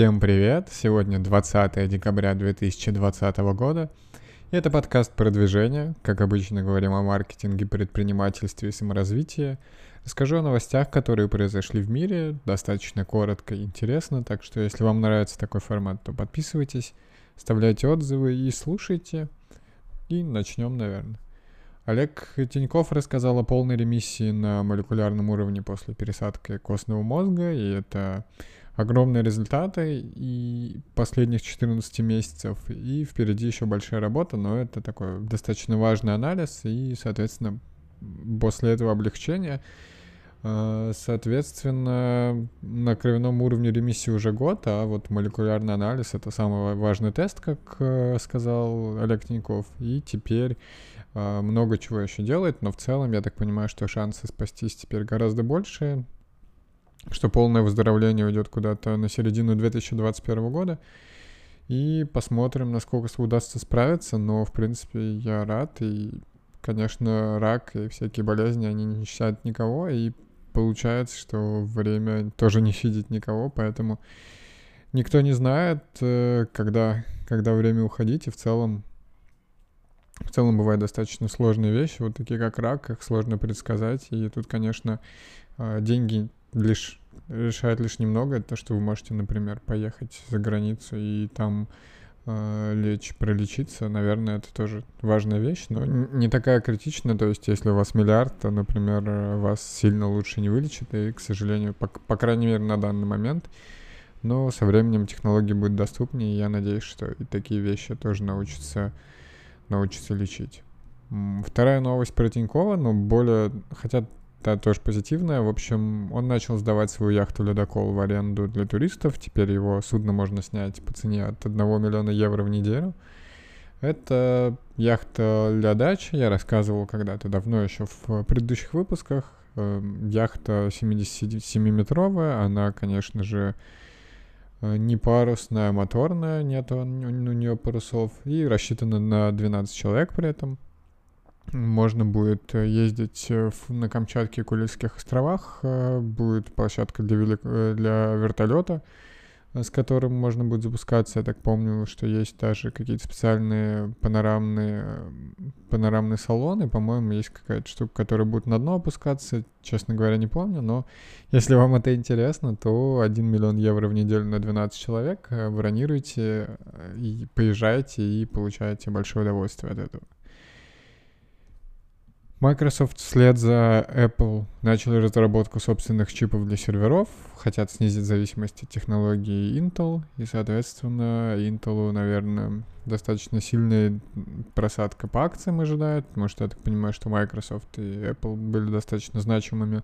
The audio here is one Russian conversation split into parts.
Всем привет! Сегодня 20 декабря 2020 года. И это подкаст продвижения. Как обычно говорим о маркетинге, предпринимательстве и саморазвитии. Расскажу о новостях, которые произошли в мире, достаточно коротко и интересно. Так что если вам нравится такой формат, то подписывайтесь, оставляйте отзывы и слушайте. И начнем, наверное. Олег Тиньков рассказал о полной ремиссии на молекулярном уровне после пересадки костного мозга, и это огромные результаты и последних 14 месяцев, и впереди еще большая работа, но это такой достаточно важный анализ, и, соответственно, после этого облегчения, соответственно, на кровяном уровне ремиссии уже год, а вот молекулярный анализ — это самый важный тест, как э, сказал Олег Тиньков, и теперь э, много чего еще делает, но в целом я так понимаю, что шансы спастись теперь гораздо больше, что полное выздоровление уйдет куда-то на середину 2021 года. И посмотрим, насколько удастся справиться. Но, в принципе, я рад. И, конечно, рак и всякие болезни, они не считают никого. И получается, что время тоже не щадит никого. Поэтому никто не знает, э, когда, когда время уходить. И в целом в целом бывают достаточно сложные вещи, вот такие как рак, их сложно предсказать. И тут, конечно, э, деньги лишь решает лишь немного, то, что вы можете, например, поехать за границу и там лечь, пролечиться, наверное, это тоже важная вещь, но не такая критичная, то есть если у вас миллиард, то, например, вас сильно лучше не вылечит, и, к сожалению, по, по крайней мере, на данный момент, но со временем технологии будут доступнее, и я надеюсь, что и такие вещи тоже научатся, научатся лечить. Вторая новость про Тинькова, но более, хотя да, тоже позитивная. В общем, он начал сдавать свою яхту «Ледокол» в аренду для туристов. Теперь его судно можно снять по цене от 1 миллиона евро в неделю. Это яхта для дачи. Я рассказывал когда-то давно еще в предыдущих выпусках. Эм, яхта 77-метровая. Она, конечно же, э, не парусная, а моторная. Нет у нее парусов. И рассчитана на 12 человек при этом. Можно будет э, ездить э, на Камчатке и Курильских островах. Э, будет площадка для, велик... для вертолета, с которым можно будет запускаться. Я так помню, что есть даже какие-то специальные панорамные, панорамные салоны. По-моему, есть какая-то штука, которая будет на дно опускаться. Честно говоря, не помню. Но если вам это интересно, то 1 миллион евро в неделю на 12 человек бронируйте и поезжайте и получаете большое удовольствие от этого. Microsoft вслед за Apple начали разработку собственных чипов для серверов, хотят снизить зависимость от технологии Intel, и, соответственно, Intel, наверное, достаточно сильная просадка по акциям ожидает, потому что я так понимаю, что Microsoft и Apple были достаточно значимыми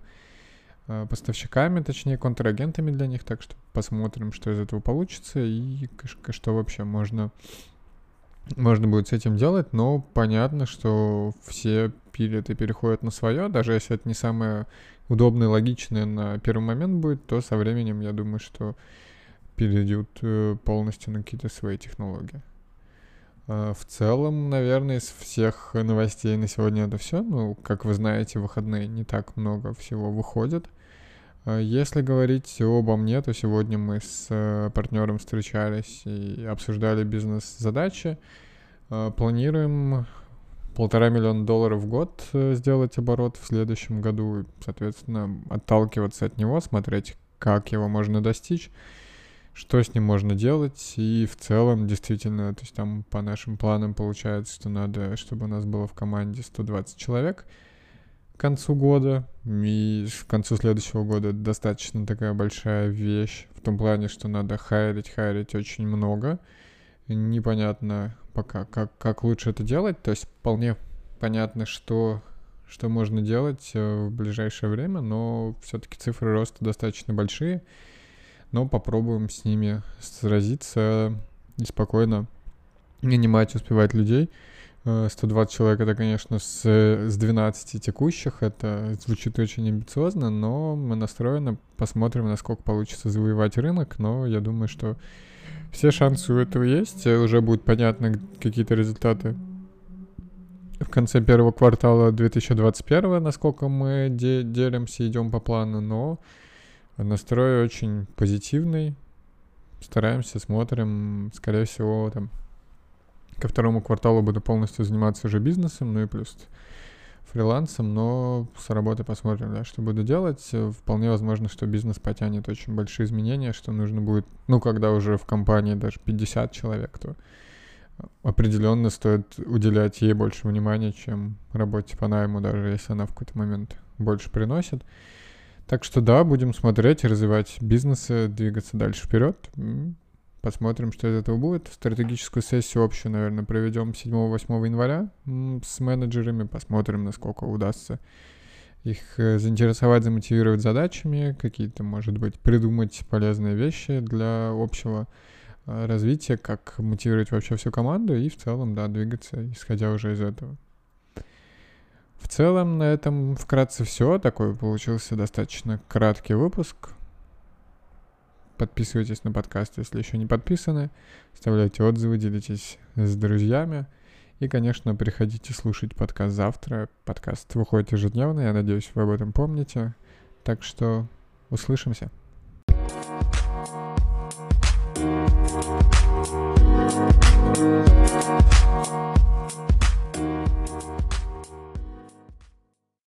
э, поставщиками, точнее, контрагентами для них, так что посмотрим, что из этого получится и что вообще можно можно будет с этим делать, но понятно, что все пилят и переходят на свое, даже если это не самое удобное логичное на первый момент будет, то со временем я думаю, что перейдут э, полностью на какие-то свои технологии. А, в целом, наверное, из всех новостей на сегодня это все. Ну, как вы знаете, выходные не так много всего выходит. А, если говорить обо мне, то сегодня мы с э, партнером встречались и обсуждали бизнес-задачи. А, планируем полтора миллиона долларов в год э, сделать оборот в следующем году, соответственно, отталкиваться от него, смотреть, как его можно достичь, что с ним можно делать, и в целом, действительно, то есть там по нашим планам получается, что надо, чтобы у нас было в команде 120 человек — к концу года. И к концу следующего года достаточно такая большая вещь в том плане, что надо хайрить, хайрить очень много. Непонятно пока, как, как лучше это делать. То есть вполне понятно, что, что можно делать э, в ближайшее время, но все-таки цифры роста достаточно большие. Но попробуем с ними сразиться и спокойно нанимать, успевать людей. 120 э, человек это, конечно, с, с 12 текущих. Это звучит очень амбициозно, но мы настроены. Посмотрим, насколько получится завоевать рынок. Но я думаю, что все шансы у этого есть. Уже будет понятно какие-то результаты в конце первого квартала 2021, насколько мы де- делимся, идем по плану, но настрой очень позитивный. стараемся, смотрим. Скорее всего, там ко второму кварталу буду полностью заниматься уже бизнесом, ну и плюс фрилансом, но с работы посмотрим, да, что буду делать. Вполне возможно, что бизнес потянет очень большие изменения, что нужно будет, ну, когда уже в компании даже 50 человек, то определенно стоит уделять ей больше внимания, чем работе по найму, даже если она в какой-то момент больше приносит. Так что да, будем смотреть, развивать бизнесы, двигаться дальше вперед. Посмотрим, что из этого будет. Стратегическую сессию общую, наверное, проведем 7-8 января с менеджерами. Посмотрим, насколько удастся их э, заинтересовать, замотивировать задачами, какие-то, может быть, придумать полезные вещи для общего э, развития, как мотивировать вообще всю команду и в целом, да, двигаться, исходя уже из этого. В целом на этом вкратце все. Такой получился достаточно краткий выпуск. Подписывайтесь на подкаст, если еще не подписаны. Оставляйте отзывы, делитесь с друзьями. И, конечно, приходите слушать подкаст завтра. Подкаст выходит ежедневно, я надеюсь, вы об этом помните. Так что услышимся.